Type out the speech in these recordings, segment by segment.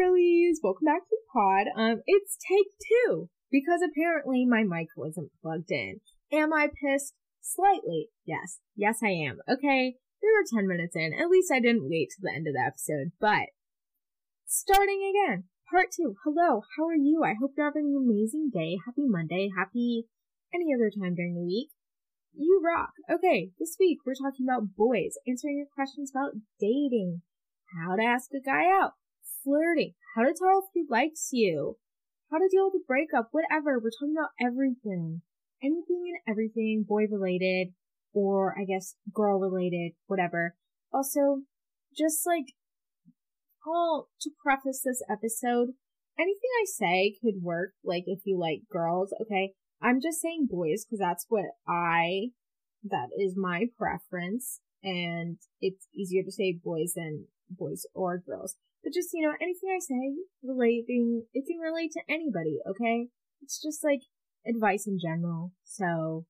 Hey girlies, welcome back to the pod. Um, it's take two because apparently my mic wasn't plugged in. Am I pissed? Slightly. Yes. Yes, I am. Okay. We were 10 minutes in. At least I didn't wait to the end of the episode, but starting again. Part two. Hello. How are you? I hope you're having an amazing day. Happy Monday. Happy any other time during the week. You rock. Okay. This week we're talking about boys, answering your questions about dating, how to ask a guy out, flirting, how to tell if he likes you, how to deal with a breakup, whatever. We're talking about everything. Anything and everything boy related or I guess girl related, whatever. Also, just like, all to preface this episode, anything I say could work, like if you like girls, okay? I'm just saying boys because that's what I, that is my preference and it's easier to say boys than boys or girls. But just, you know, anything I say relating, it can relate to anybody, okay? It's just like advice in general. So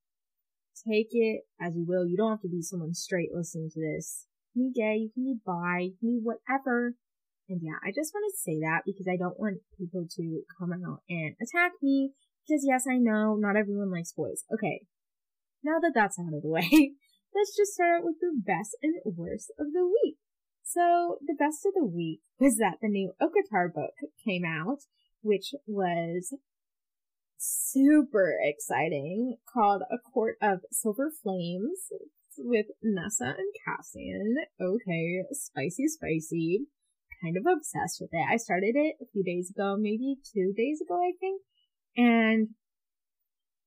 take it as you will. You don't have to be someone straight listening to this. You can be gay, you can be bi, you can be whatever. And yeah, I just want to say that because I don't want people to come out and attack me. Because yes, I know not everyone likes boys. Okay. Now that that's out of the way, let's just start out with the best and worst of the week. So the best of the week was that the new ACOTAR book came out, which was super exciting called A Court of Silver Flames with Nesta and Cassian. Okay, spicy, spicy. Kind of obsessed with it. I started it a few days ago, maybe two days ago, I think. And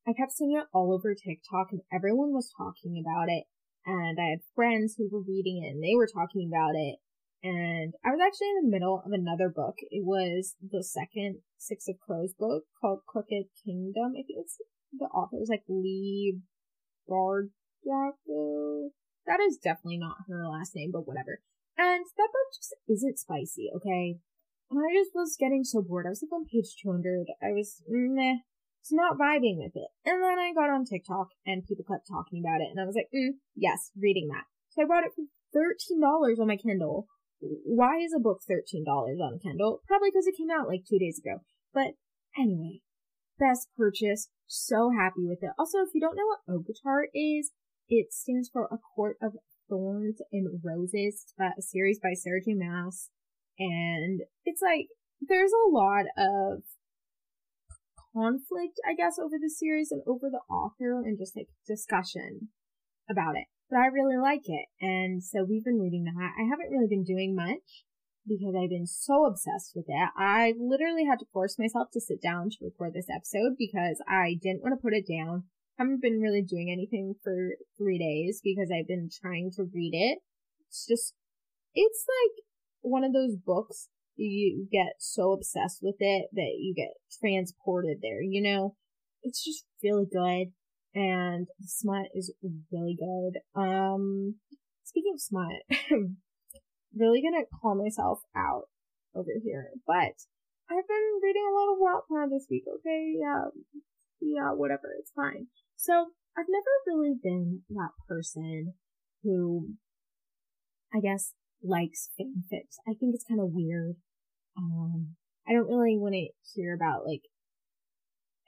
I kept seeing it all over TikTok and everyone was talking about it. And I had friends who were reading it and they were talking about it and I was actually in the middle of another book. It was the second Six of Crows book called Crooked Kingdom. I think it's the author like Leigh Bardugo. That is definitely not her last name, but whatever. And that book just isn't spicy, okay? And I just was getting so bored. I was like on page 200. I was, meh, it's not vibing with it. And then I got on TikTok and people kept talking about it and I was like, mm, yes, reading that. So I bought it for $13 on my Kindle why is a book $13 on a Kindle? Probably because it came out like two days ago. But anyway, best purchase. So happy with it. Also, if you don't know what ACOTAR is, it stands for A Court of Thorns and Roses. It's a series by Sarah J Maas. And it's like, there's a lot of conflict, I guess, over the series and over the author and just like discussion about it but I really like it. And so we've been reading that. I haven't really been doing much because I've been so obsessed with it. I literally had to force myself to sit down to record this episode because I didn't want to put it down. Haven't been really doing anything for three days because I've been trying to read it. It's just, it's like one of those books you get so obsessed with it that you get transported there, you know? It's just really good and the smut is really good. Um, speaking of smut, really gonna call myself out over here, but I've been reading a lot of Wattpad this week. Okay, yeah, yeah, whatever, it's fine. So I've never really been that person who, I guess, likes fanfics. I think it's kind of weird. Um, I don't really want to hear about like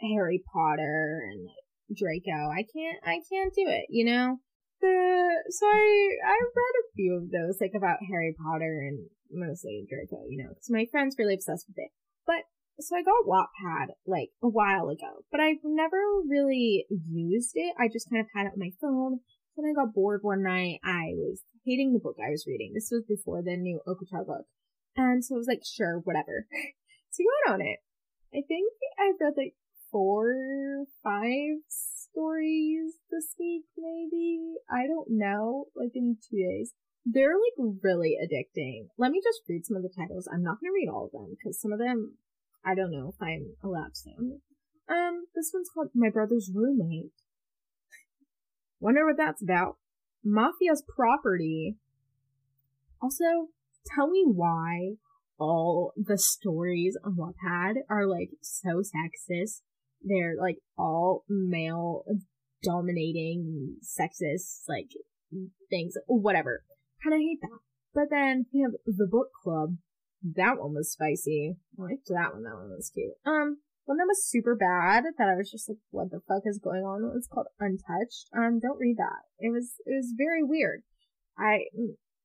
Harry Potter and like Draco. I can't, I can't do it, you know? The, so I, I read a few of those, like about Harry Potter and mostly Draco, you know, because my friend's really obsessed with it. But, so I got Wattpad, like, a while ago, but I've never really used it. I just kind of had it on my phone. When I got bored one night, I was hating the book I was reading. This was before the new ACOTAR book. And so I was like, sure, whatever. so I got on it. I think I've read like four, five stories this week, maybe. I don't know, like in two days. They're like really addicting. Let me just read some of the titles. I'm not gonna read all of them because some of them I don't know if I'm allowed to. Um, this one's called My Brother's Roommate. Wonder what that's about. Mafia's Property. Also, tell me why all the stories on Wattpad are like so sexist. They're like all male dominating sexist like things, whatever. Kinda hate that. But then we have the book club. That one was spicy. I liked that one. That one was cute. Um, one that was super bad that I was just like, what the fuck is going on? It's called Untouched. Um, don't read that. It was, it was very weird. I,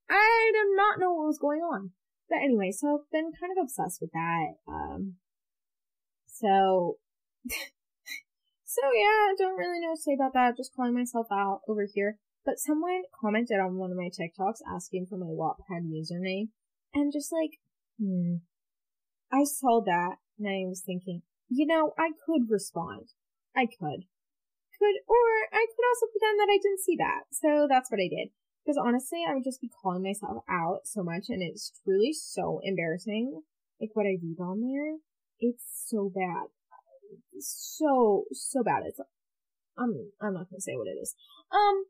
I did not know what was going on. But anyway, so I've been kind of obsessed with that. Um, so, so yeah, I don't really know what to say about that. Just calling myself out over here. But someone commented on one of my TikToks asking for my Wattpad username. And just like, hmm. I saw that and I was thinking, you know, I could respond. I could. Could, or I could also pretend that I didn't see that. So that's what I did. Because honestly, I would just be calling myself out so much and it's truly so embarrassing. Like what I read on there, it's so bad. so, so bad. It's, I'm, I'm not gonna say what it is. Um,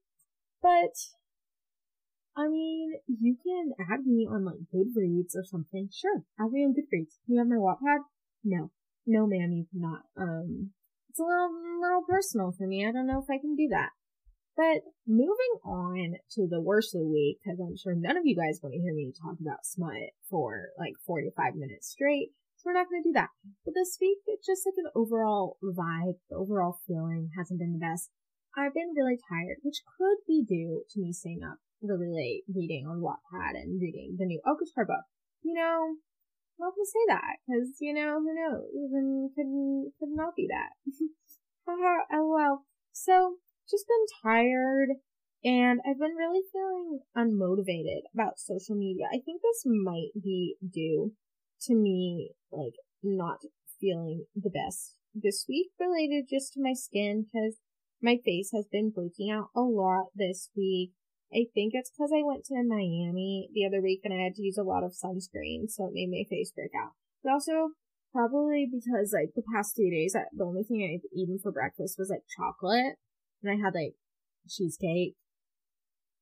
but, I mean, you can add me on like Goodreads or something. Sure, add me on Goodreads. You have my Wattpad? No. No ma'am, you cannot. Um, it's a little, little personal for me. I don't know if I can do that. But moving on to the worst of the week, because I'm sure none of you guys want to hear me talk about smut for like 45 minutes straight. So we're not going to do that. But this week, it's just like an overall vibe, the overall feeling hasn't been the best. I've been really tired, which could be due to me staying up really late reading on Wattpad and reading the new ACOTAR book. You know, Not gonna say that, cause, you know, who knows, and could, could not be that. Uh, oh Haha, lol. So, just been tired and I've been really feeling unmotivated about social media. I think this might be due to me, like, not feeling the best this week related just to my skin because my face has been breaking out a lot this week. I think it's because I went to Miami the other week and I had to use a lot of sunscreen, so it made my face break out. But also, probably because like the past two days, the only thing I've eaten for breakfast was like chocolate and I had like cheesecake.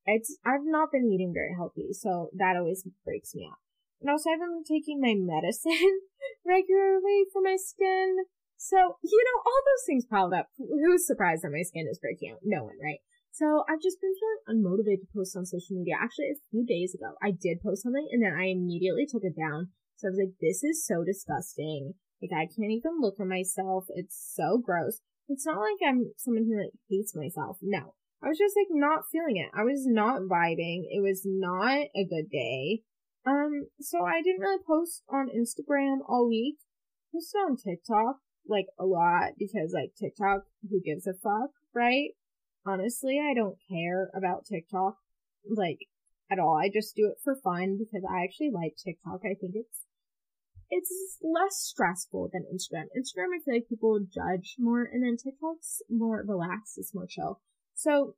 It's, I've not been eating very healthy, so that always breaks me out. And also I've been taking my medicine regularly for my skin. So, you know, all those things piled up. Who's surprised that my skin is breaking out? No one, right? So I've just been feeling unmotivated to post on social media. Actually, a few days ago, I did post something and then I immediately took it down. So I was like, this is so disgusting. Like, I can't even look at myself. It's so gross. It's not like I'm someone who like hates myself. No. I was just like not feeling it. I was not vibing. It was not a good day. Um, so I didn't really post on Instagram all week. Posted on TikTok, like a lot, because like TikTok, who gives a fuck, right? Honestly, I don't care about TikTok, like, at all. I just do it for fun because I actually like TikTok. I think it's it's less stressful than Instagram. Instagram, I feel like people judge more, and then TikTok's more relaxed, it's more chill. So,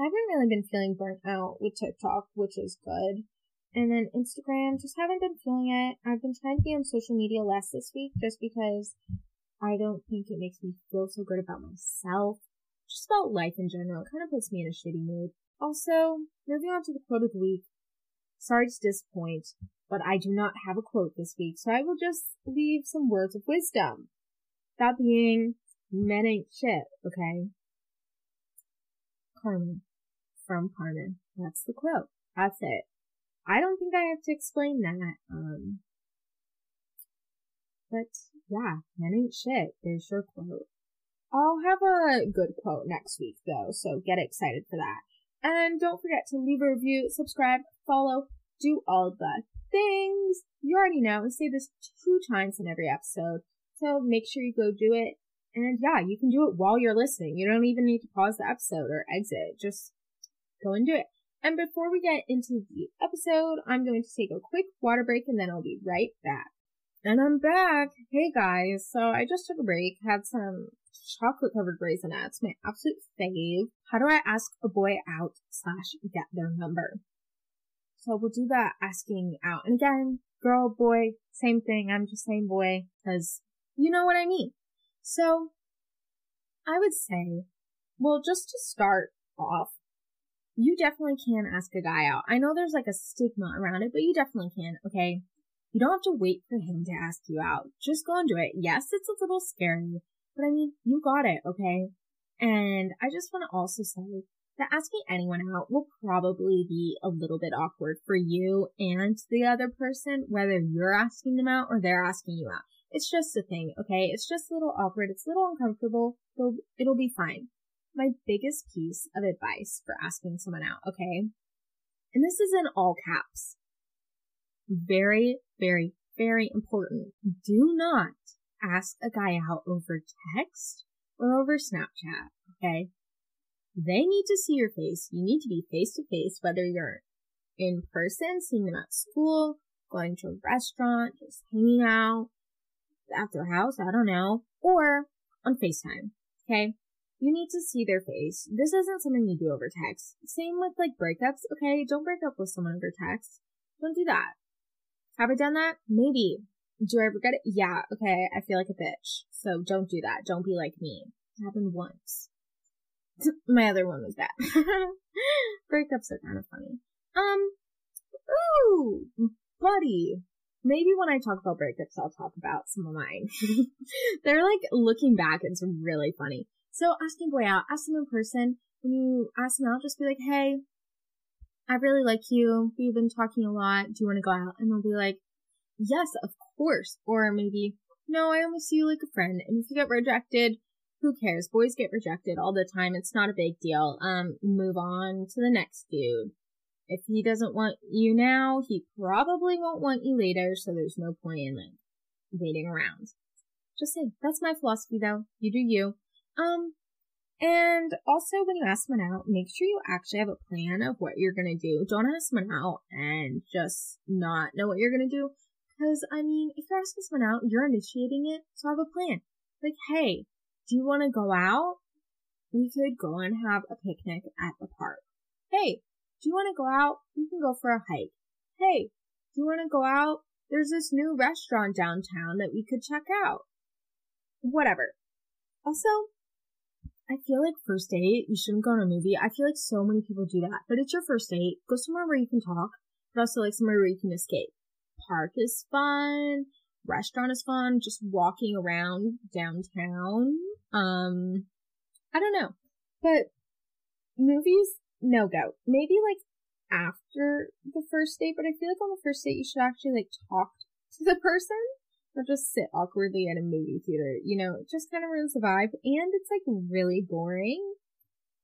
I haven't really been feeling burnt out with TikTok, which is good. And then Instagram, just haven't been feeling it. I've been trying to be on social media less this week just because I don't think it makes me feel so good about myself. Just about life in general. It kind of puts me in a shitty mood. Also, moving on to the quote of the week. Sorry to disappoint, but I do not have a quote this week, so I will just leave some words of wisdom. That being, men ain't shit, okay? Carmen. From Carmen. That's the quote. That's it. I don't think I have to explain that. Um, but yeah, men ain't shit. There's your quote. I'll have a good quote next week though, so get excited for that. And don't forget to leave a review, subscribe, follow, do all the things. You already know. I say this two times in every episode. So make sure you go do it. And yeah, you can do it while you're listening. You don't even need to pause the episode or exit. Just go and do it. And before we get into the episode, I'm going to take a quick water break and then I'll be right back. And I'm back. Hey guys. So I just took a break, had some chocolate covered raisinets, my absolute fave. How do I ask a boy out slash get their number? So we'll do that asking out. And again, girl, boy, same thing. I'm just saying boy, cause you know what I mean. So I would say, well, just to start off, you definitely can ask a guy out. I know there's like a stigma around it, but you definitely can, okay? You don't have to wait for him to ask you out. Just go and do it. Yes, it's a little scary, but I mean, you got it, okay? And I just want to also say that asking anyone out will probably be a little bit awkward for you and the other person, whether you're asking them out or they're asking you out. It's just a thing, okay? It's just a little awkward. It's a little uncomfortable. It'll, it'll be fine. My biggest piece of advice for asking someone out, okay? And this is in all caps. Very, very, very important. Do not ask a guy out over text or over Snapchat, okay? They need to see your face. You need to be face to face, whether you're in person, seeing them at school, going to a restaurant, just hanging out, at their house, I don't know, or on FaceTime. Okay? You need to see their face. This isn't something you do over text. Same with like breakups, okay? Don't break up with someone over text. Don't do that. Have I done that? Maybe. Do I regret it? Yeah, okay, I feel like a bitch. So don't do that. Don't be like me. It happened once. My other one was bad. Breakups are kind of funny. Um, ooh, buddy maybe when I talk about breakups, I'll talk about some of mine. They're like looking back, it's really funny. So asking boy out, ask them in person. When you ask them out, just be like, hey, I really like you. We've been talking a lot. Do you want to go out? And they'll be like, yes, of course. Or maybe, no, I only see you like a friend. And if you get rejected, who cares? Boys get rejected all the time. It's not a big deal. Um, move on to the next dude. If he doesn't want you now, he probably won't want you later, so there's no point in like waiting around. Just say, that's my philosophy though. You do you. Um, and also when you ask someone out, make sure you actually have a plan of what you're gonna do. Don't ask someone out and just not know what you're gonna do. Cause I mean, if you're asking someone out, you're initiating it, so have a plan. Like, hey, do you wanna go out? We could go and have a picnic at the park. Hey, do you want to go out? We can go for a hike. Hey, do you want to go out? There's this new restaurant downtown that we could check out. Whatever. Also, I feel like first date, you shouldn't go on a movie. I feel like so many people do that, but it's your first date. Go somewhere where you can talk, but also like somewhere where you can escape. Park is fun. Restaurant is fun. Just walking around downtown. Um, I don't know, but movies no go. Maybe like after the first date, but I feel like on the first date you should actually like talk to the person, not just sit awkwardly at a movie theater. You know, it just kind of ruins the vibe, and it's like really boring.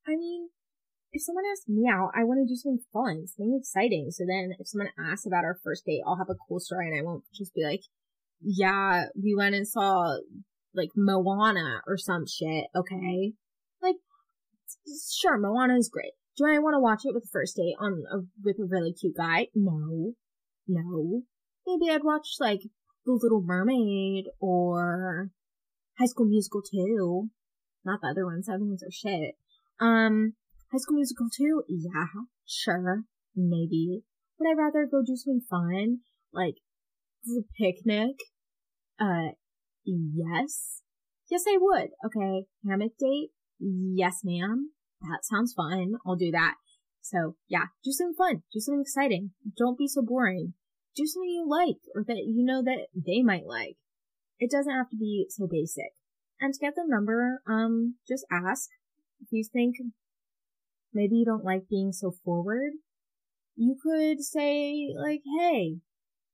I mean, if someone asks me out, I want to do something fun, something exciting. So then if someone asks about our first date, I'll have a cool story and I won't just be like, yeah, we went and saw like Moana or some shit, okay? Like, sure, Moana is great. Do I want to watch it with a first date on a, with a really cute guy? No. No. Maybe I'd watch like The Little Mermaid or High School Musical 2. Not the other ones. The other ones are shit. Um, High School Musical 2? Yeah, sure. Maybe. Would I rather go do something fun? Like, a picnic? Uh, yes. Yes, I would. Okay. Hammock date? Yes, ma'am that sounds fun. I'll do that. So yeah, do something fun. Do something exciting. Don't be so boring. Do something you like or that you know that they might like. It doesn't have to be so basic. And to get the number, um, just ask if you think maybe you don't like being so forward. You could say like, Hey,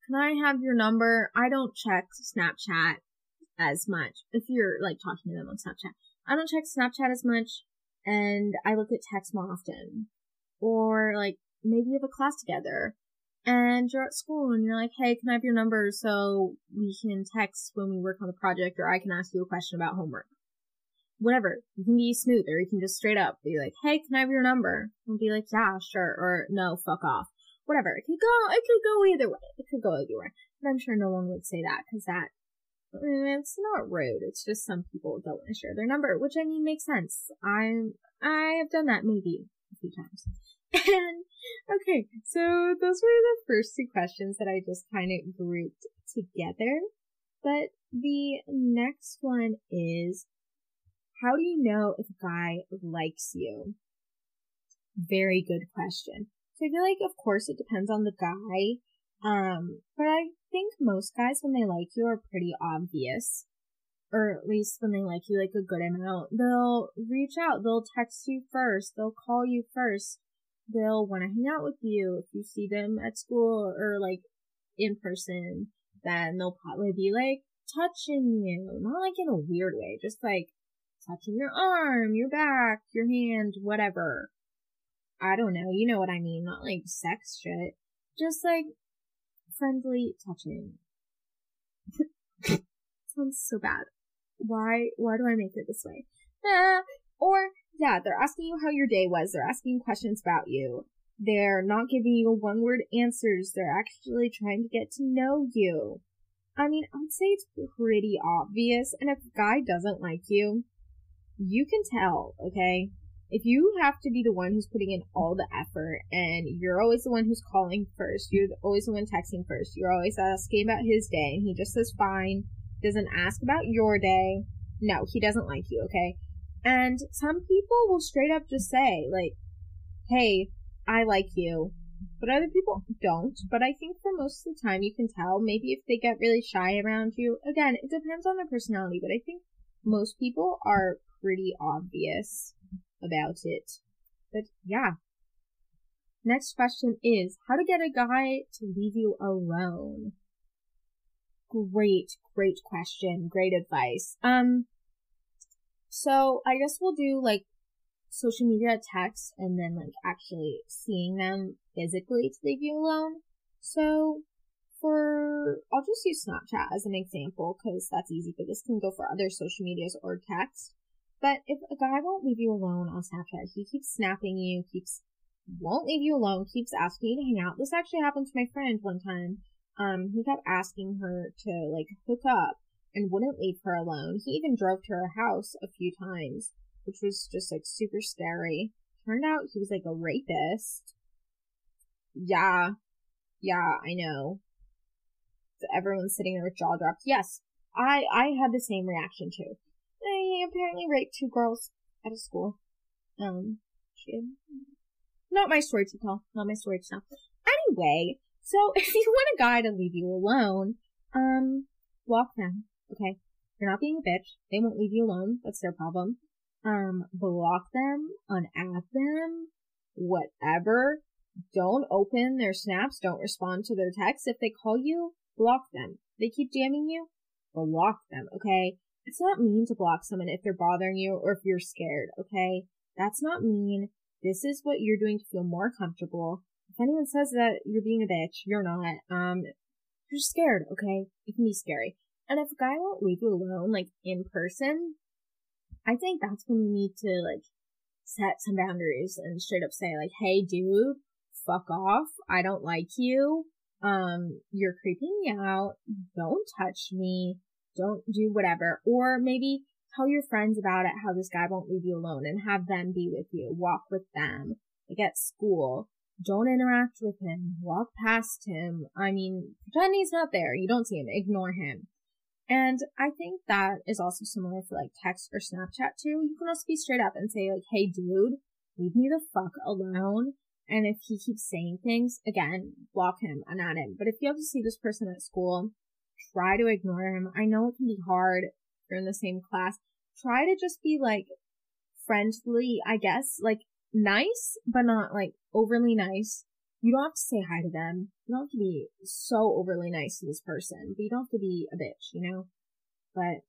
can I have your number? I don't check Snapchat as much. If you're like talking to them on Snapchat, I don't check Snapchat as much and I look at text more often. Or like maybe you have a class together and you're at school and you're like, hey, can I have your number so we can text when we work on the project or I can ask you a question about homework? Whatever. You can be smooth or you can just straight up be like, hey, can I have your number? And be like, yeah, sure. Or no, fuck off. Whatever. It could go, it could go either way. It could go either way. But I'm sure no one would say that because that it's not rude. It's just some people don't want to share their number, which I mean makes sense. I'm I have done that maybe a few times. And okay, so those were the first two questions that I just kind of grouped together. But the next one is how do you know if a guy likes you? Very good question. So I feel like of course it depends on the guy. Um, but I think most guys when they like you are pretty obvious. Or at least when they like you like a good amount. They'll reach out, they'll text you first, they'll call you first, they'll want to hang out with you if you see them at school or like in person. Then they'll probably be like touching you, not like in a weird way, just like touching your arm, your back, your hand, whatever. I don't know, you know what I mean, not like sex shit. Just like friendly touching. Sounds so bad. Why, why do I make it this way? Ah, or, yeah, they're asking you how your day was. They're asking questions about you. They're not giving you one word answers. They're actually trying to get to know you. I mean, I'd say it's pretty obvious. And if a guy doesn't like you, you can tell, okay? If you have to be the one who's putting in all the effort and you're always the one who's calling first, you're always the one texting first, you're always asking about his day and he just says fine, doesn't ask about your day, no, he doesn't like you, okay? And some people will straight up just say, like, hey, I like you. But other people don't. But I think for most of the time you can tell. Maybe if they get really shy around you. Again, it depends on their personality, but I think most people are pretty obvious about it. But yeah. Next question is how to get a guy to leave you alone. Great, great question. Great advice. Um, so I guess we'll do like social media text and then like actually seeing them physically to leave you alone. So for, I'll just use Snapchat as an example because that's easy, but this can go for other social medias or text. But if a guy won't leave you alone on Snapchat, he keeps snapping you, keeps, won't leave you alone, keeps asking you to hang out. This actually happened to my friend one time. Um, he kept asking her to like hook up and wouldn't leave her alone. He even drove to her house a few times, which was just like super scary. Turned out he was like a rapist. Yeah. Yeah, I know. Everyone's sitting there with jaw dropped. Yes, I, I had the same reaction too. He apparently raped two girls at a school. Um, she, not my story to tell. Not my story to tell. Anyway, so if you want a guy to leave you alone, um, block them. Okay. You're not being a bitch. They won't leave you alone. That's their problem. Um, block them, unadd them, whatever. Don't open their snaps. Don't respond to their texts. If they call you, block them. They keep jamming you, block them. Okay. It's not mean to block someone if they're bothering you or if you're scared. Okay. That's not mean. This is what you're doing to feel more comfortable. If anyone says that you're being a bitch, you're not. Um, you're scared. Okay. It can be scary. And if a guy won't leave you alone, like in person, I think that's when you need to like set some boundaries and straight up say like, hey dude, fuck off. I don't like you. Um, you're creeping me out. Don't touch me. Don't do whatever. Or maybe tell your friends about it, how this guy won't leave you alone and have them be with you. Walk with them. Like at school. Don't interact with him. Walk past him. I mean, pretend he's not there. You don't see him. Ignore him. And I think that is also similar for like text or Snapchat too. You can also be straight up and say like, hey dude, leave me the fuck alone. And if he keeps saying things, again, block him and at him. But if you have to see this person at school, try to ignore him. I know it can be hard. You're in the same class. Try to just be like friendly, I guess, like nice, but not like overly nice you don't have to say hi to them. You don't have to be so overly nice to this person, but you don't have to be a bitch, you know? But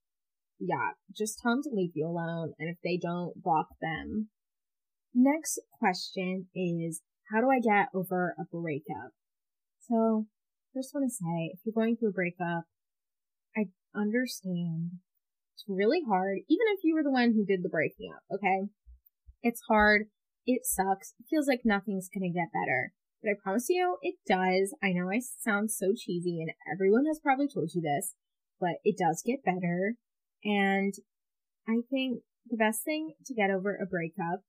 yeah, just tell them to leave you alone. And if they don't, block them. Next question is, how do I get over a breakup? So, just want to say, if you're going through a breakup, I understand. It's really hard, even if you were the one who did the breaking up, okay? It's hard. It sucks. It feels like nothing's gonna get better. But I promise you, it does. I know I sound so cheesy and everyone has probably told you this, but it does get better. And I think the best thing to get over a breakup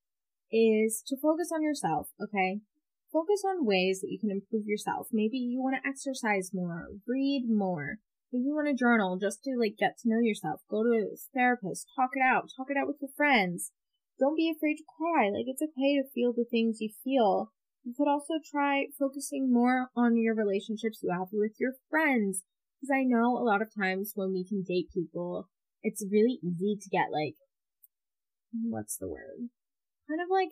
is to focus on yourself, okay? Focus on ways that you can improve yourself. Maybe you want to exercise more, read more. Maybe you want to journal just to like get to know yourself. Go to a therapist, talk it out, talk it out with your friends. Don't be afraid to cry. Like it's okay to feel the things you feel. You could also try focusing more on your relationships you have with your friends. Because I know a lot of times when we can date people, it's really easy to get like, what's the word? Kind of like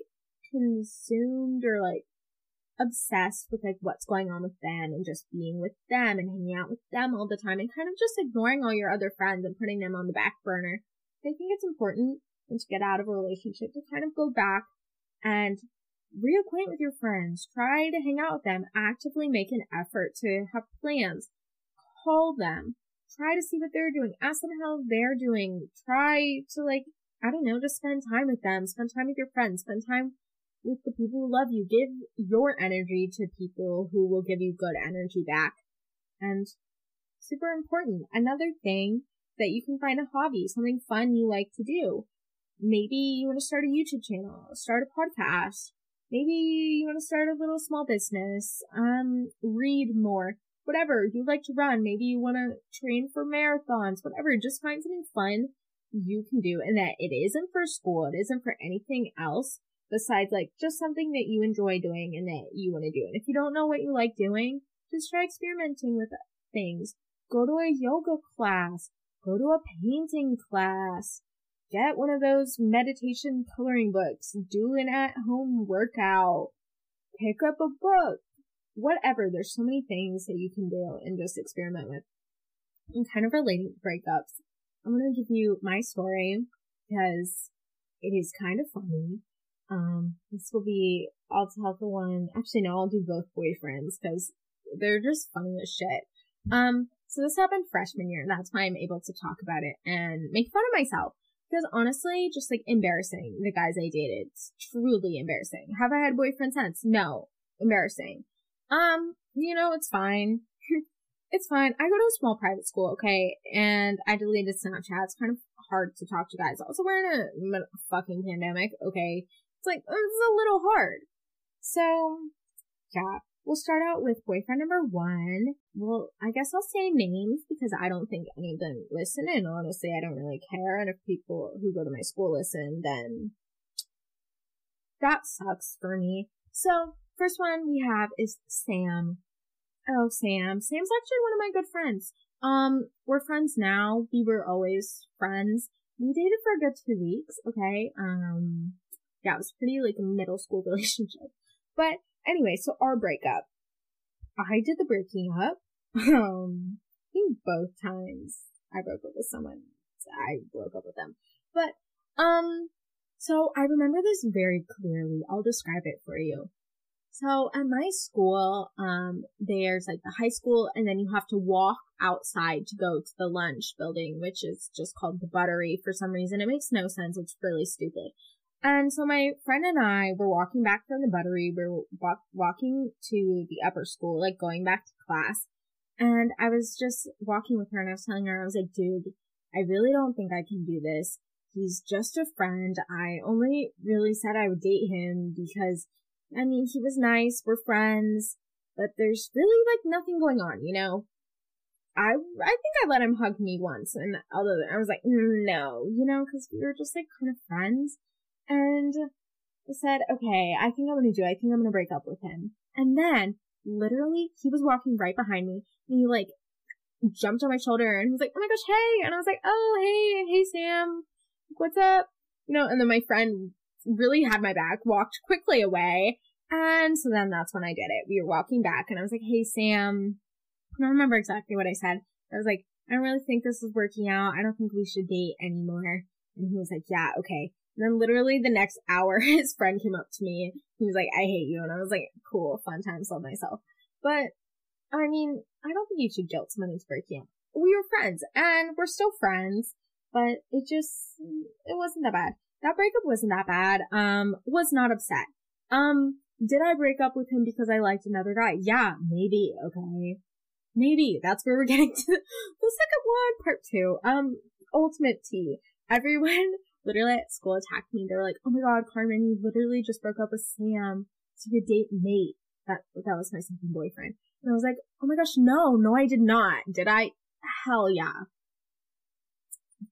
consumed or like obsessed with like what's going on with them and just being with them and hanging out with them all the time and kind of just ignoring all your other friends and putting them on the back burner. I think it's important when to get out of a relationship to kind of go back and reacquaint with your friends. Try to hang out with them. Actively make an effort to have plans. Call them. Try to see what they're doing. Ask them how they're doing. Try to like, I don't know, just spend time with them. Spend time with your friends. Spend time with the people who love you. Give your energy to people who will give you good energy back. And super important. Another thing that you can find a hobby, something fun you like to do. Maybe you want to start a YouTube channel, start a podcast. Maybe you want to start a little small business, um, read more, whatever you like to run. Maybe you want to train for marathons, whatever. Just find something fun you can do and that it isn't for school. It isn't for anything else besides like just something that you enjoy doing and that you want to do. And if you don't know what you like doing, just try experimenting with things. Go to a yoga class, go to a painting class, get one of those meditation coloring books, do an at home workout, pick up a book, whatever. There's so many things that you can do and just experiment with. And kind of relating to breakups, I'm going to give you my story because it is kind of funny. Um, this will be, I'll tell the one, actually no, I'll do both boyfriends because they're just funny as shit. Um, so this happened freshman year, and that's why I'm able to talk about it and make fun of myself. Because honestly, just like embarrassing, the guys I dated. It's truly embarrassing. Have I had boyfriend since? No. Embarrassing. Um, you know, it's fine. it's fine. I go to a small private school, okay? And I deleted Snapchat. It's kind of hard to talk to guys. Also, we're in a fucking pandemic, okay? It's like, it's a little hard. So, yeah, we'll start out with boyfriend number one. Well, I guess I'll say names because I don't think any of them listen, and honestly, I don't really care. And if people who go to my school listen, then that sucks for me. So, first one we have is Sam. Oh, Sam. Sam's actually one of my good friends. Um, we're friends now. We were always friends. We dated for a good two weeks, okay? Um, yeah, it was pretty like a middle school relationship. But anyway, so our breakup. I did the breaking up. Um, I think both times I broke up with someone. I broke up with them. But, um, so I remember this very clearly. I'll describe it for you. So at my school, um, there's like the high school and then you have to walk outside to go to the lunch building, which is just called the buttery for some reason. It makes no sense. It's really stupid. And so my friend and I were walking back from the buttery. We were walk- walking to the upper school, like going back to class. And I was just walking with her and I was telling her, I was like, dude, I really don't think I can do this. He's just a friend. I only really said I would date him because, I mean, he was nice. We're friends, but there's really like nothing going on, you know? I, I think I let him hug me once and although I was like, mm, no, you know, cause we were just like kind of friends. And I said, okay, I think I'm gonna do it. I think I'm gonna break up with him. And then, literally, he was walking right behind me, and he like, jumped on my shoulder, and he was like, oh my gosh, hey! And I was like, oh, hey, hey Sam, what's up? You know, and then my friend really had my back, walked quickly away, and so then that's when I did it. We were walking back, and I was like, hey Sam, I don't remember exactly what I said. I was like, I don't really think this is working out. I don't think we should date anymore. And he was like, yeah, okay. And then literally the next hour, his friend came up to me. He was like, I hate you. And I was like, cool, fun times, love myself. But, I mean, I don't think you should guilt someone into breaking up. We were friends, and we're still friends, but it just, it wasn't that bad. That breakup wasn't that bad. Um, was not upset. Um, did I break up with him because I liked another guy? Yeah, maybe, okay. maybe that's where we're getting to the second one, part two. Um, ultimate tea. Everyone literally at school attacked me. They were like, "Oh my god, Carmen, you literally just broke up with Sam to your date Nate." That that was my second boyfriend. And I was like, "Oh my gosh, no, no, I did not. Did I? Hell yeah.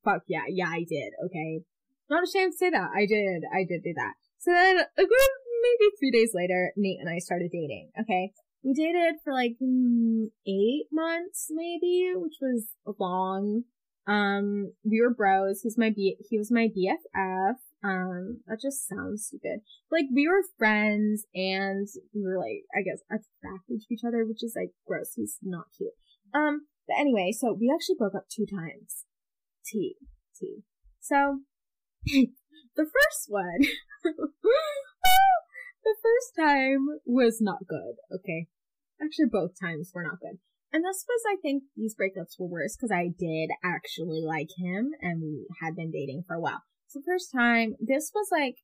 Fuck yeah, yeah, I did. Okay, not ashamed to say that. I did. I did do that. So then, a good maybe three days later, Nate and I started dating. Okay, we dated for like mm, eight months, maybe, which was long. Um, we were bros. He's my B, he was my BFF. Um, that just sounds stupid. Like, we were friends and we were like, I guess, attracted to each other, which is like gross. He's not cute. Um, but anyway, so we actually broke up two times. T. T. So, the first one, the first time was not good, okay? Actually, both times were not good. And this was, I think, these breakups were worse because I did actually like him and we had been dating for a while. So first time, this was like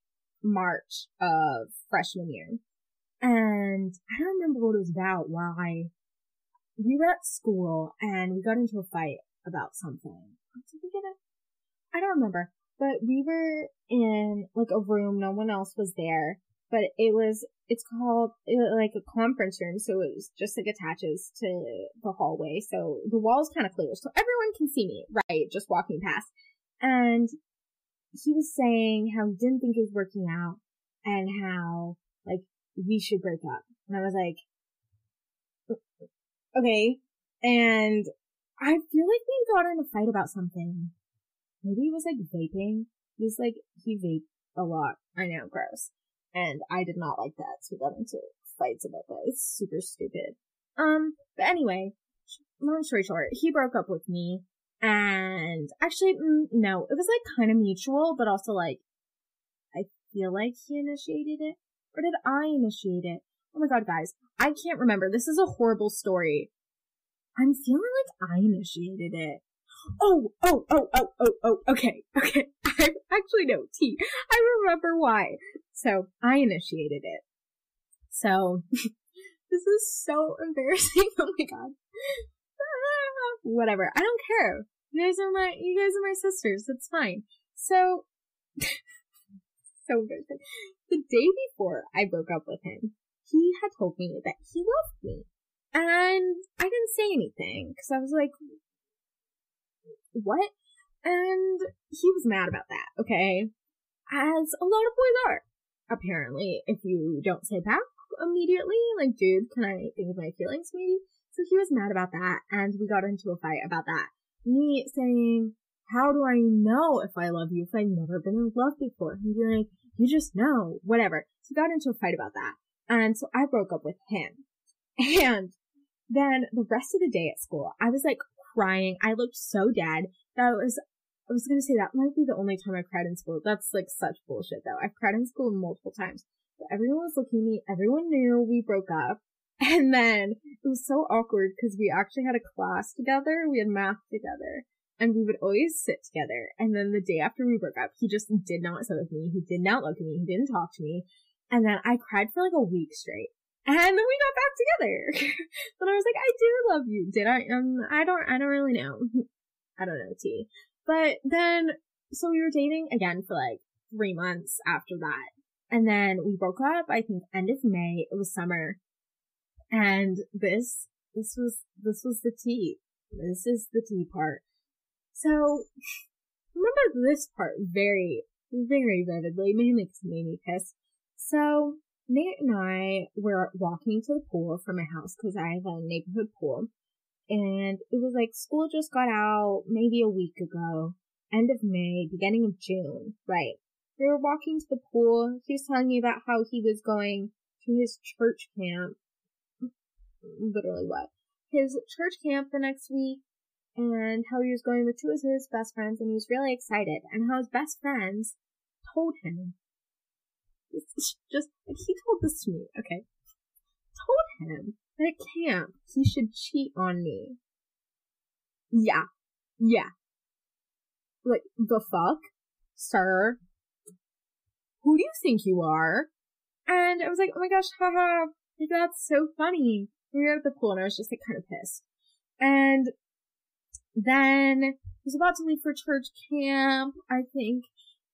March of freshman year. And I don't remember what it was about, why. We were at school and we got into a fight about something. Did we get it? I don't remember. But we were in like a room, no one else was there but it was it's called uh, like a conference room, so it was just like attaches to the hallway, so the wall's kind of clear, so everyone can see me, right? Just walking past, and he was saying how he didn't think it was working out, and how like we should break up, and I was like, okay, and I feel like we got in a fight about something. Maybe it was like vaping. He was like he vaped a lot. I know, gross. And I did not like that, so we got into fights about that. It's super stupid. Um, but anyway, long story short, he broke up with me, and actually, mm, no, it was like kind of mutual, but also like, I feel like he initiated it, or did I initiate it? Oh my god, guys, I can't remember. This is a horrible story. I'm feeling like I initiated it. Oh, oh, oh, oh, oh, oh, okay, okay. I actually no, T. I remember why. So I initiated it. So this is so embarrassing. Oh my god. Whatever. I don't care. You guys are my you guys are my sisters. It's fine. So so embarrassing. The day before I broke up with him, he had told me that he loved me. And I didn't say anything because I was like, what? And he was mad about that, okay? As a lot of boys are, apparently, if you don't say back immediately, like, dude, can I think of my feelings maybe? So he was mad about that, and we got into a fight about that. Me saying, how do I know if I love you if I've never been in love before? He'd be like, you just know, whatever. So we got into a fight about that. And so I broke up with him. And then the rest of the day at school, I was like crying. I looked so dead. That it was I was gonna say that might be the only time I've cried in school. That's like such bullshit though. I've cried in school multiple times. But everyone was looking at me. Everyone knew we broke up. And then it was so awkward because we actually had a class together. We had math together and we would always sit together. And then the day after we broke up, he just did not sit with me. He did not look at me. He didn't talk to me. And then I cried for like a week straight. And then we got back together. but I was like, I do love you. Did I? Um, I don't, I don't really know. I don't know, T. But then, so we were dating again for like three months after that. And then we broke up, I think end of May. It was summer. And this, this was, this was the tea. This is the tea part. So, remember this part very, very vividly, mainly because it me pissed. So, Nate and I were walking to the pool from my house because I have a neighborhood pool and it was like school just got out maybe a week ago, end of May, beginning of June, right? We were walking to the pool. He was telling me about how he was going to his church camp. Literally what? His church camp the next week and how he was going with two of his best friends and he was really excited and how his best friends told him just like he told this to me, okay? Told him at camp, he should cheat on me. Yeah. Yeah. Like, the fuck? Sir? Who do you think you are? And I was like, oh my gosh, haha, like, that's so funny. We were at the pool and I was just like kind of pissed. And then I was about to leave for church camp, I think,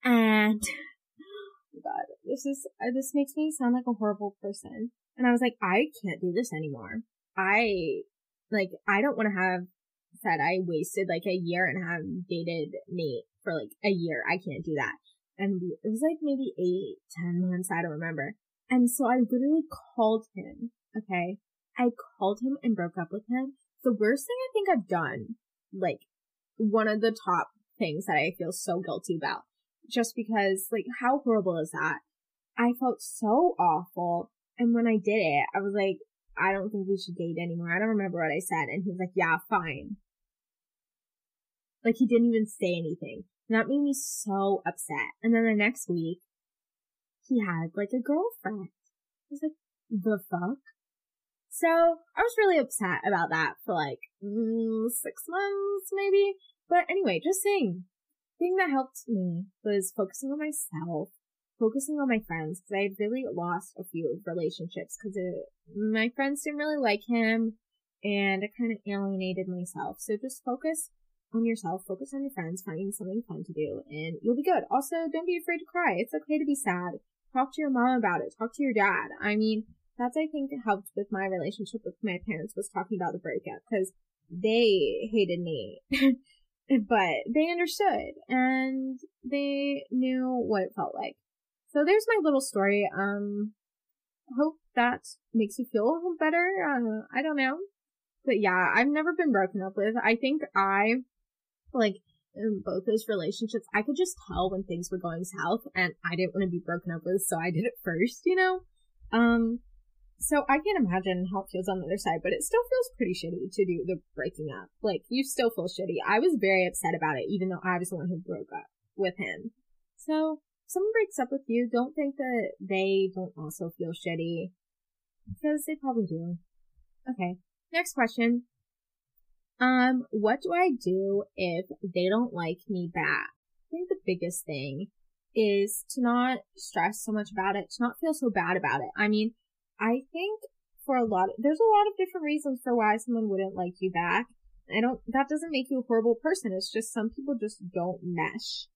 and oh God, this is uh, this makes me sound like a horrible person. And I was like, I can't do this anymore. I like I don't want to have said I wasted like a year and have dated Nate for like a year. I can't do that. And it was like maybe eight, ten months. I don't remember. And so I literally called him. Okay. I called him and broke up with him. The worst thing I think I've done, like one of the top things that I feel so guilty about, just because like how horrible is that? I felt so awful. And when I did it, I was like, I don't think we should date anymore. I don't remember what I said. And he was like, yeah, fine. Like he didn't even say anything. And that made me so upset. And then the next week, he had like a girlfriend. I was like, the fuck? So I was really upset about that for like mm, six months, maybe. But anyway, just saying, thing that helped me was focusing on myself, focusing on my friends, because I had really lost a few relationships because my friends didn't really like him, and I kind of alienated myself. So just focus on yourself, focus on your friends, finding something fun to do, and you'll be good. Also, don't be afraid to cry. It's okay to be sad. Talk to your mom about it. Talk to your dad. I mean, that's, I think, helped with my relationship with my parents was talking about the breakup, because they hated me. but they understood and they knew what it felt like. So there's my little story. Um, hope that makes you feel better. Uh, I don't know. But yeah, I've never been broken up with. I think I like in both those relationships, I could just tell when things were going south and I didn't want to be broken up with, so I did it first, you know? Um, so I can't imagine how it feels on the other side, but it still feels pretty shitty to do the breaking up. Like, you still feel shitty. I was very upset about it, even though I was the one who broke up with him. So, someone breaks up with you, don't think that they don't also feel shitty. Because they probably do. Okay. Next question. Um, what do I do if they don't like me back? I think the biggest thing is to not stress so much about it, to not feel so bad about it. I mean, I think for a lot, of, there's a lot of different reasons for why someone wouldn't like you back. I don't, that doesn't make you a horrible person. It's just some people just don't mesh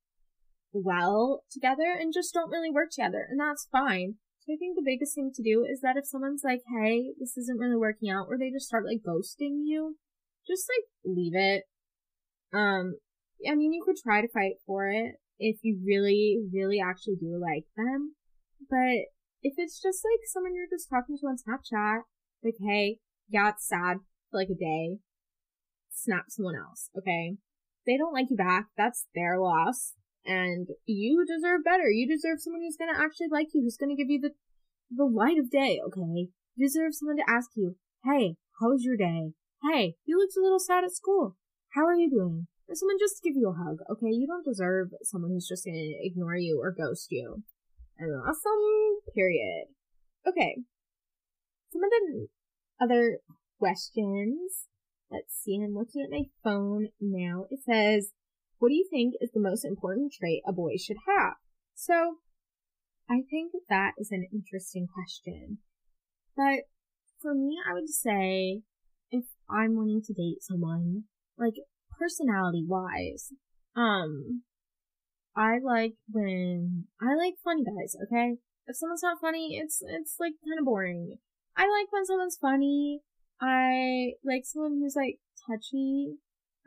well together and just don't really work together. And that's fine. So I think the biggest thing to do is that if someone's like, hey, this isn't really working out, or they just start like ghosting you, just like leave it. Um, I mean, you could try to fight for it if you really, really actually do like them. But if it's just like someone you're just talking to on Snapchat, like, hey, yeah, it's sad for like a day, snap someone else, okay? They don't like you back, that's their loss. And you deserve better. You deserve someone who's gonna actually like you, who's gonna give you the, the light of day, okay? You deserve someone to ask you, hey, how was your day? Hey, you looked a little sad at school. How are you doing? Or someone just give you a hug, okay? You don't deserve someone who's just gonna ignore you or ghost you. And awesome, period. Okay. Some of the other questions. Let's see, I'm looking at my phone now. It says, what do you think is the most important trait a boy should have? So, I think that is an interesting question. But for me, I would say if I'm wanting to date someone, like personality wise, um, I like when, I like funny guys, okay? If someone's not funny, it's, it's like kind of boring. I like when someone's funny. I like someone who's like touchy.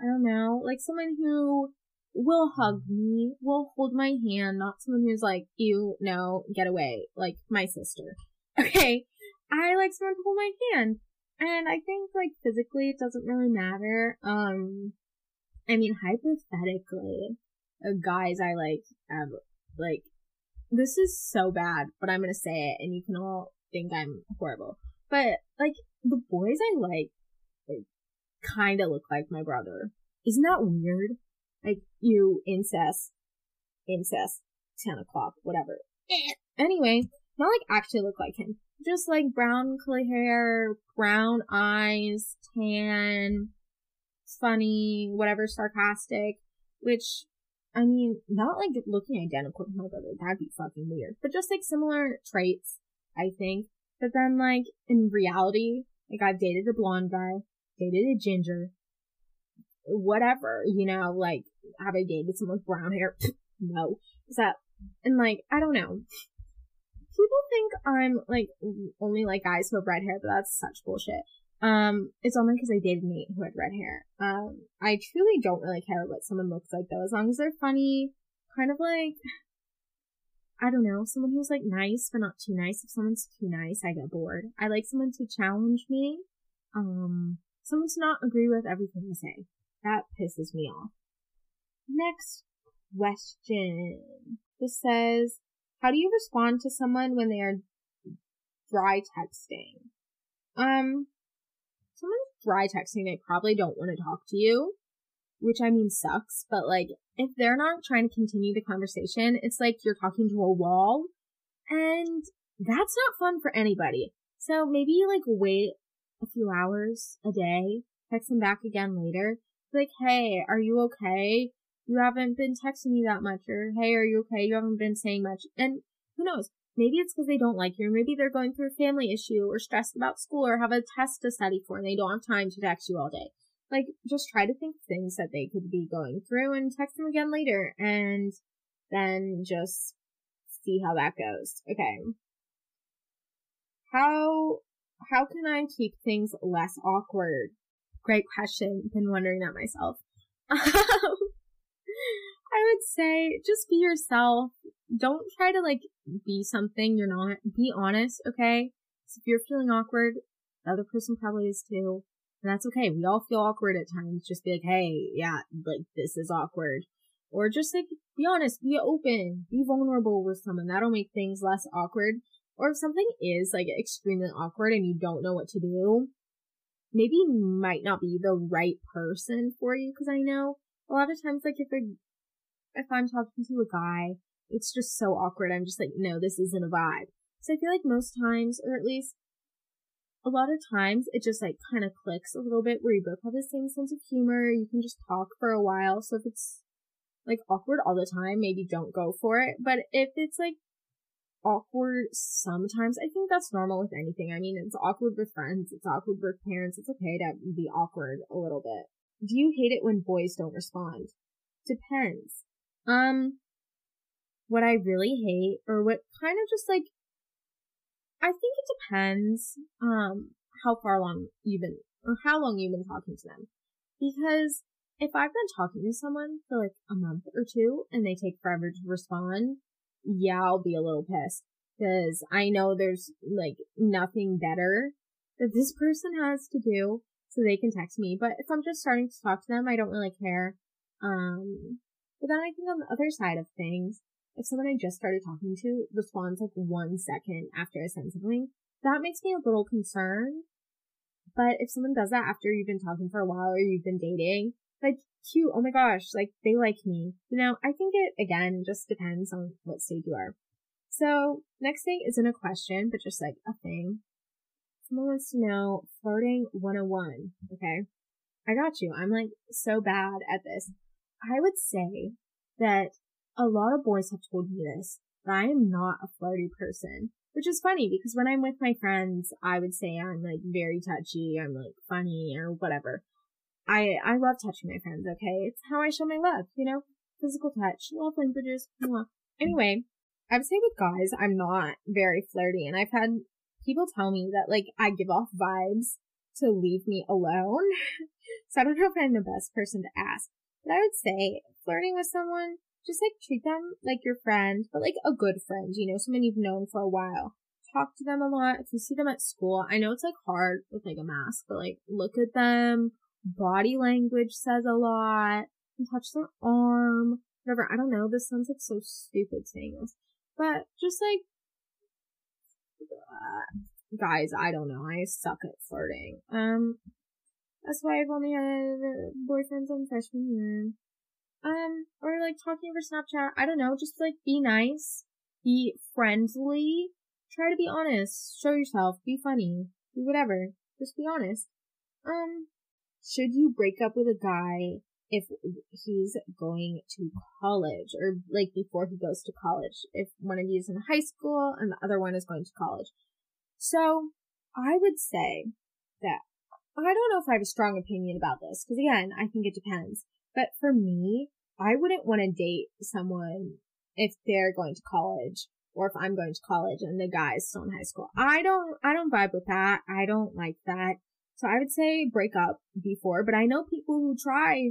I don't know, like someone who will hug me, will hold my hand, not someone who's like, you, no, get away, like my sister. Okay? I like someone to hold my hand. And I think like physically it doesn't really matter. Um, I mean, hypothetically, uh, guys I like have like, this is so bad, but I'm gonna say it and you can all think I'm horrible. But like, the boys I like, like kinda look like my brother. Isn't that weird? Like, you incest, incest, 10 o'clock, whatever. anyway, not like actually look like him just like brown curly hair, brown eyes, tan, funny, whatever, sarcastic, which, I mean, not like looking identical to my brother, that'd be fucking weird, but just like similar traits, I think. But then like, in reality, like I've dated a blonde guy, dated a ginger, whatever, you know, like, have I dated someone with brown hair? no. Is that, and like, I don't know. People think I'm like only like guys who have red hair, but that's such bullshit. Um, it's only because I dated Nate who had red hair. Um, I truly don't really care what someone looks like though, as long as they're funny, kind of like, I don't know, someone who's like nice but not too nice. If someone's too nice, I get bored. I like someone to challenge me. Um, someone to not agree with everything I say. That pisses me off. Next question. This says, how do you respond to someone when they are dry texting? Um, someone's dry texting, they probably don't want to talk to you, which I mean sucks, but like, if they're not trying to continue the conversation, it's like you're talking to a wall, and that's not fun for anybody. So maybe like wait a few hours a day, text them back again later, like, hey, are you okay? You haven't been texting me that much, or hey, are you okay? You haven't been saying much. And who knows? Maybe it's because they don't like you, or maybe they're going through a family issue, or stressed about school, or have a test to study for, and they don't have time to text you all day. Like, just try to think things that they could be going through and text them again later, and then just see how that goes. Okay. How how can I keep things less awkward? Great question. Been wondering that myself. Um, I would say just be yourself. Don't try to like be something you're not. Be honest, okay? So if you're feeling awkward, the other person probably is too. And that's okay. We all feel awkward at times. Just be like, hey, yeah, like this is awkward. Or just like be honest, be open, be vulnerable with someone. That'll make things less awkward. Or if something is like extremely awkward and you don't know what to do, maybe you might not be the right person for you. Cause I know a lot of times, like if a, if I'm talking to a guy, it's just so awkward. I'm just like, no, this isn't a vibe. So I feel like most times, or at least a lot of times, it just like kind of clicks a little bit where you both have the same sense of humor. You can just talk for a while. So if it's like awkward all the time, maybe don't go for it. But if it's like awkward sometimes. I think that's normal with anything. I mean, it's awkward with friends, it's awkward with parents. It's okay to be awkward a little bit. Do you hate it when boys don't respond? Depends. Um, what I really hate, or what kind of just like, I think it depends, um, how far along you've been, or how long you've been talking to them. Because if I've been talking to someone for like a month or two and they take forever to respond, yeah, I'll be a little pissed because I know there's like nothing better that this person has to do so they can text me. But if I'm just starting to talk to them, I don't really care. Um, but then I think on the other side of things, if someone I just started talking to responds like one second after I send something, that makes me a little concerned. But if someone does that after you've been talking for a while or you've been dating, like cute. Oh my gosh, like they like me. You know, I think it again just depends on what stage you are. So next thing isn't a question, but just like a thing. Someone wants to know flirting 101. Okay. I got you. I'm like so bad at this. I would say that a lot of boys have told me this, that I am not a flirty person. Which is funny because when I'm with my friends, I would say I'm like very touchy, I'm like funny or whatever. I I love touching my friends. Okay, it's how I show my love. You know, physical touch, love languages. Anyway, I would say with guys, I'm not very flirty, and I've had people tell me that like I give off vibes to leave me alone. so I don't know if I'm the best person to ask, but I would say flirting with someone, just like treat them like your friend, but like a good friend. You know, someone you've known for a while talk to them a lot. If you see them at school, I know it's like hard with like a mask, but like look at them, body language says a lot. And touch their arm, whatever. I don't know. This sounds like so stupid saying this, but just like, uh, guys, I don't know. I suck at flirting. Um, that's why I've only had boyfriends on freshman year. Um, or like talking over Snapchat. I don't know. Just like be nice, be friendly, try to be honest, show yourself, be funny, do whatever. Just be honest. Um, should you break up with a guy if he's going to college or like before he goes to college? If one of you is in high school and the other one is going to college. So I would say that I don't know if I have a strong opinion about this because again, I think it depends. But for me, I wouldn't want to date someone if they're going to college or if I'm going to college and the guy's still in high school. I don't, I don't vibe with that. I don't like that. So I would say break up before, but I know people who try,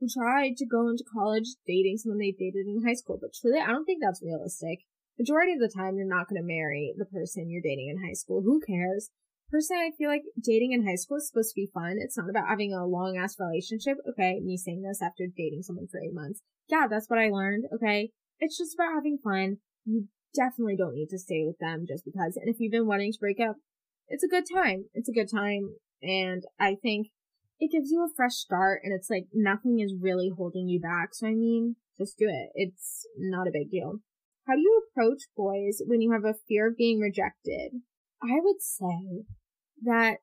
who try to go into college dating someone they dated in high school, but truly, I don't think that's realistic. Majority of the time, you're not going to marry the person you're dating in high school. Who cares? Personally, I feel like dating in high school is supposed to be fun. It's not about having a long ass relationship. Okay, me saying this after dating someone for eight months. Yeah, that's what I learned. Okay. It's just about having fun. You definitely don't need to stay with them just because. And if you've been wanting to break up, it's a good time. It's a good time. And I think it gives you a fresh start and it's like nothing is really holding you back. So I mean, just do it. It's not a big deal. How do you approach boys when you have a fear of being rejected? I would say that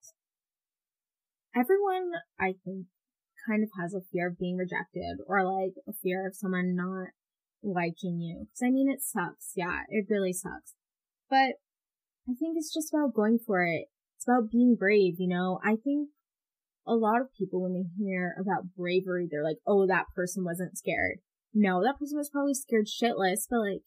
everyone, I think, kind of has a fear of being rejected or like a fear of someone not liking you. Cause I mean, it sucks. Yeah, it really sucks. But I think it's just about going for it. It's about being brave, you know? I think a lot of people, when they hear about bravery, they're like, oh, that person wasn't scared. No, that person was probably scared shitless, but like,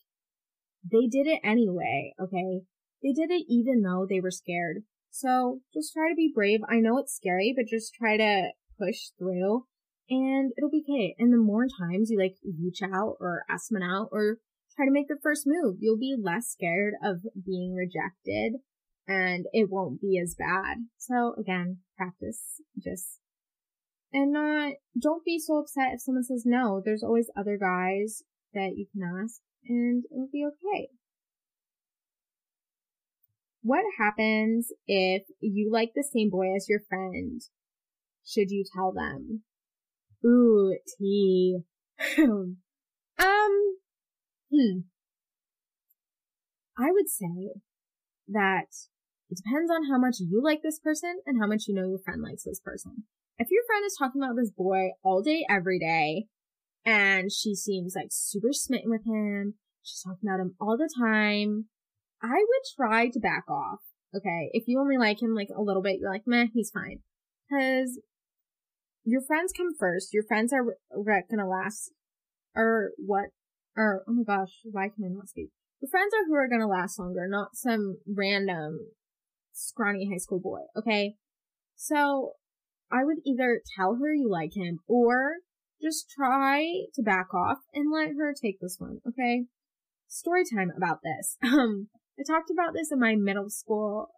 they did it anyway, okay? They did it even though they were scared. So just try to be brave. I know it's scary, but just try to push through and it'll be okay. And the more times you like reach out or ask someone out or try to make the first move, you'll be less scared of being rejected and it won't be as bad. So again, practice just and not don't be so upset if someone says no. There's always other guys that you can ask and it'll be okay. What happens if you like the same boy as your friend? Should you tell them? Ooh, tea. um, hmm. I would say that it depends on how much you like this person and how much you know your friend likes this person. If your friend is talking about this boy all day, every day, and she seems like super smitten with him, she's talking about him all the time, I would try to back off. Okay. If you only like him like a little bit, you're like, meh, he's fine. Cause your friends come first. Your friends are gonna last, or what, or, oh my gosh, why can I not speak? Your friends are who are gonna last longer, not some random scrawny high school boy, okay? So, I would either tell her you like him, or just try to back off and let her take this one, okay? Story time about this. Um, I talked about this in my middle school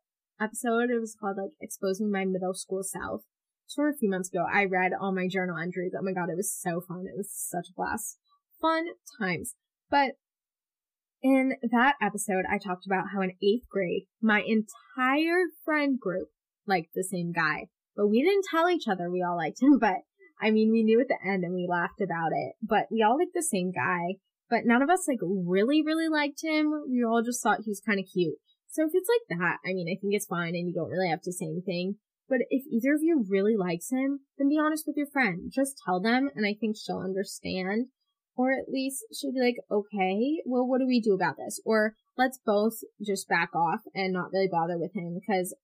episode. It was called like exposing my middle school self. Just a few months ago, I read all my journal entries. Oh my god, it was so fun. It was such a blast. Fun times. But in that episode, I talked about how in eighth grade, my entire friend group liked the same guy. But we didn't tell each other we all liked him, but I mean, we knew at the end and we laughed about it. But we all liked the same guy but none of us like really, really liked him. We all just thought he was kind of cute. So if it's like that, I mean, I think it's fine and you don't really have to say anything. But if either of you really likes him, then be honest with your friend. Just tell them and I think she'll understand. Or at least she'll be like, okay, well, what do we do about this? Or let's both just back off and not really bother with him because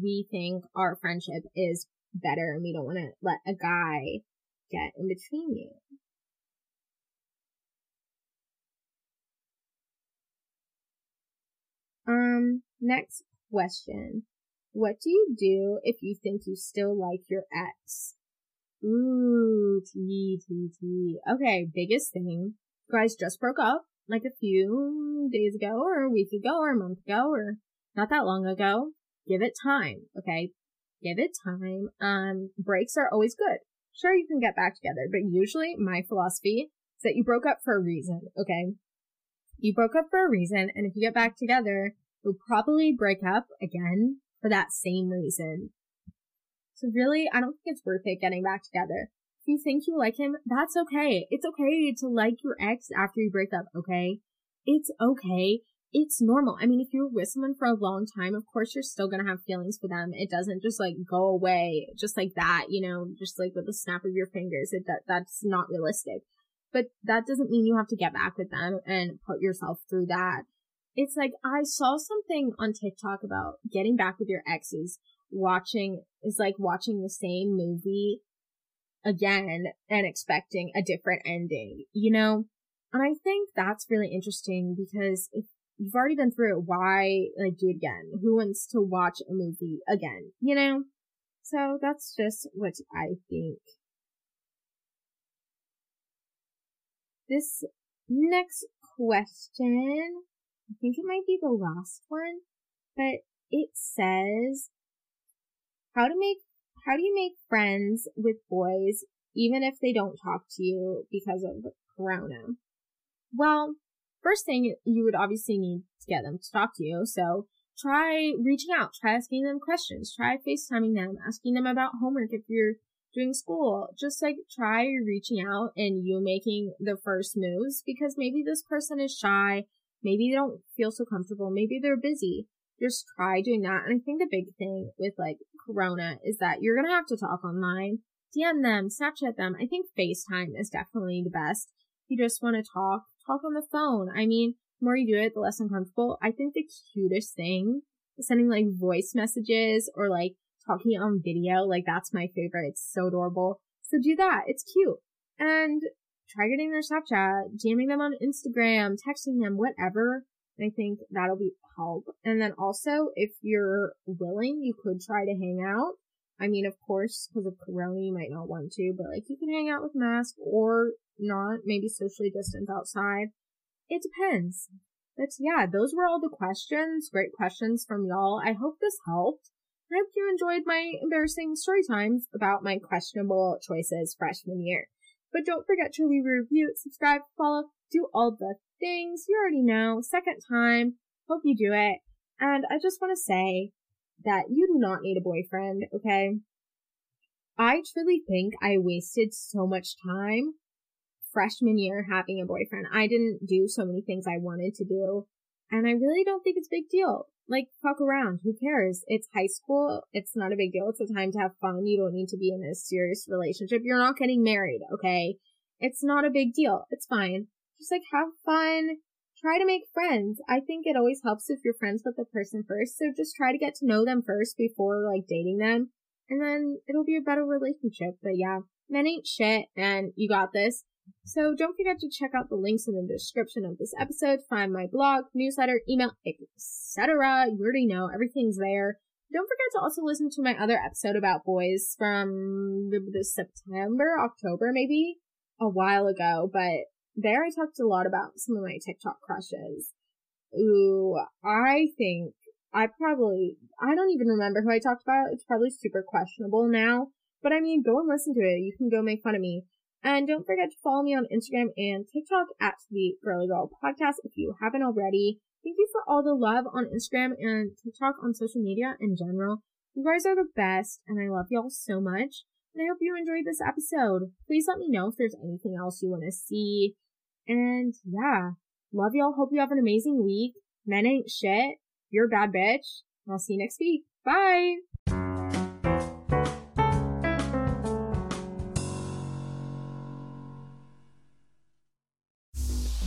we think our friendship is better and we don't want to let a guy get in between you. Um, next question. What do you do if you think you still like your ex? Ooh, T, T, T. Okay, biggest thing. You guys just broke up like a few days ago or a week ago or a month ago or not that long ago. Give it time, okay? Give it time. Um, breaks are always good. Sure, you can get back together, but usually my philosophy is that you broke up for a reason, okay? You broke up for a reason, and if you get back together, you'll probably break up again for that same reason. So really, I don't think it's worth it getting back together. If you think you like him, that's okay. It's okay to like your ex after you break up, okay? It's okay. It's normal. I mean, if you're with someone for a long time, of course you're still gonna have feelings for them. It doesn't just like go away just like that, you know, just like with the snap of your fingers. It, that, that's not realistic. But that doesn't mean you have to get back with them and put yourself through that. It's like I saw something on TikTok about getting back with your exes watching is like watching the same movie again and expecting a different ending, you know? And I think that's really interesting because if you've already been through it, why like do it again? Who wants to watch a movie again? You know? So that's just what I think. This next question, I think it might be the last one, but it says, how to make, how do you make friends with boys even if they don't talk to you because of Corona? Well, first thing you would obviously need to get them to talk to you. So try reaching out, try asking them questions, try FaceTiming them, asking them about homework if you're doing school. Just like try reaching out and you making the first moves because maybe this person is shy. Maybe they don't feel so comfortable. Maybe they're busy. Just try doing that. And I think the big thing with like Corona is that you're going to have to talk online, DM them, Snapchat them. I think FaceTime is definitely the best. If you just want to talk, talk on the phone. I mean, the more you do it, the less uncomfortable. I think the cutest thing is sending like voice messages or like talking on video. Like that's my favorite. It's so adorable. So do that. It's cute. And try getting their Snapchat, jamming them on Instagram, texting them, whatever. I think that'll be help. And then also, if you're willing, you could try to hang out. I mean, of course, because of Corona, you might not want to, but like you can hang out with mask or not, maybe socially distance outside. It depends. But yeah, those were all the questions. Great questions from y'all. I hope this helped. I hope you enjoyed my embarrassing story times about my questionable choices freshman year. But don't forget to leave a review, subscribe, follow, do all the things you already know. Second time. Hope you do it. And I just want to say that you do not need a boyfriend, okay? I truly think I wasted so much time freshman year having a boyfriend. I didn't do so many things I wanted to do. And I really don't think it's a big deal. Like, fuck around. Who cares? It's high school. It's not a big deal. It's a time to have fun. You don't need to be in a serious relationship. You're not getting married, okay? It's not a big deal. It's fine. Just like have fun. Try to make friends. I think it always helps if you're friends with the person first. So just try to get to know them first before like dating them. And then it'll be a better relationship. But yeah, men ain't shit and you got this. So don't forget to check out the links in the description of this episode find my blog, newsletter, email, etc. You already know everything's there. Don't forget to also listen to my other episode about boys from the, September, October, maybe a while ago, but there I talked a lot about some of my TikTok crushes. Ooh, I think I probably, I don't even remember who I talked about. It's probably super questionable now, but I mean, go and listen to it. You can go make fun of me. And don't forget to follow me on Instagram and TikTok at the Girly Girl Podcast if you haven't already. Thank you for all the love on Instagram and TikTok on social media in general. You guys are the best and I love y'all so much. And I hope you enjoyed this episode. Please let me know if there's anything else you want to see. And yeah, love y'all. Hope you have an amazing week. Men ain't shit. You're a bad bitch. I'll see you next week. Bye.